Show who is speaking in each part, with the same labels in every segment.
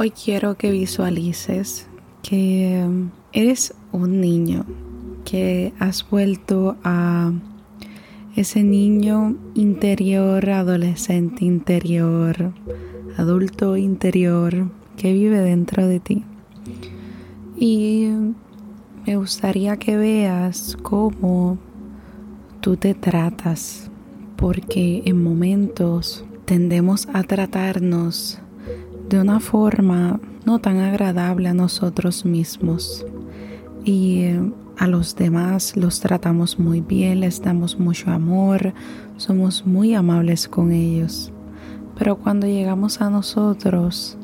Speaker 1: Hoy quiero que visualices que eres un niño, que has vuelto a ese niño interior, adolescente interior, adulto interior que vive dentro de ti. Y me gustaría que veas cómo tú te tratas, porque en momentos tendemos a tratarnos de una forma no tan agradable a nosotros mismos. Y eh, a los demás los tratamos muy bien, les damos mucho amor, somos muy amables con ellos. Pero cuando llegamos a nosotros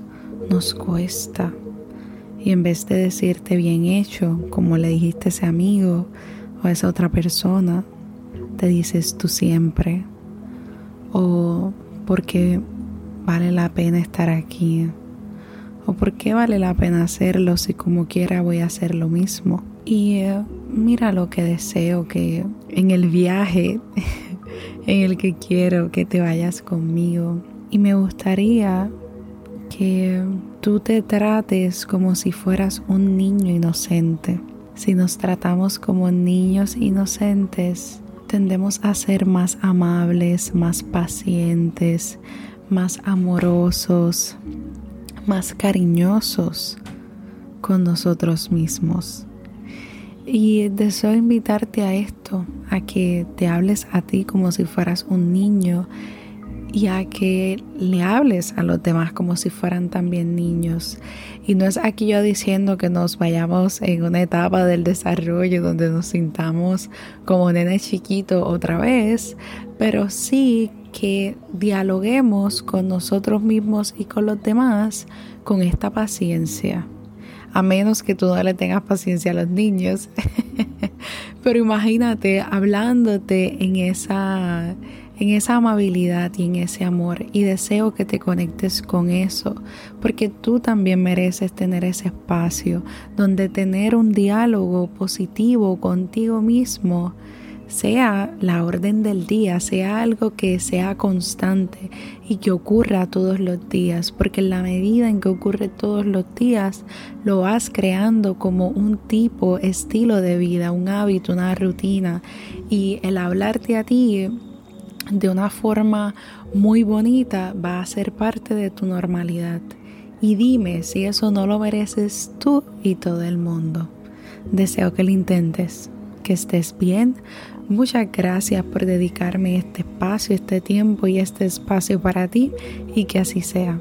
Speaker 1: nos cuesta. Y en vez de decirte bien hecho, como le dijiste a ese amigo o a esa otra persona, te dices tú siempre. O porque vale la pena estar aquí o por qué vale la pena hacerlo si como quiera voy a hacer lo mismo. Y eh, mira lo que deseo que en el viaje en el que quiero que te vayas conmigo. Y me gustaría que tú te trates como si fueras un niño inocente. Si nos tratamos como niños inocentes, tendemos a ser más amables, más pacientes, más amorosos, más cariñosos con nosotros mismos. Y deseo invitarte a esto, a que te hables a ti como si fueras un niño y que le hables a los demás como si fueran también niños. Y no es aquí yo diciendo que nos vayamos en una etapa del desarrollo donde nos sintamos como nene chiquito otra vez, pero sí que dialoguemos con nosotros mismos y con los demás con esta paciencia. A menos que tú no le tengas paciencia a los niños. Pero imagínate hablándote en esa en esa amabilidad y en ese amor y deseo que te conectes con eso porque tú también mereces tener ese espacio donde tener un diálogo positivo contigo mismo sea la orden del día, sea algo que sea constante y que ocurra todos los días, porque en la medida en que ocurre todos los días, lo vas creando como un tipo, estilo de vida, un hábito, una rutina, y el hablarte a ti de una forma muy bonita va a ser parte de tu normalidad. Y dime si eso no lo mereces tú y todo el mundo. Deseo que lo intentes, que estés bien, Muchas gracias por dedicarme este espacio, este tiempo y este espacio para ti y que así sea.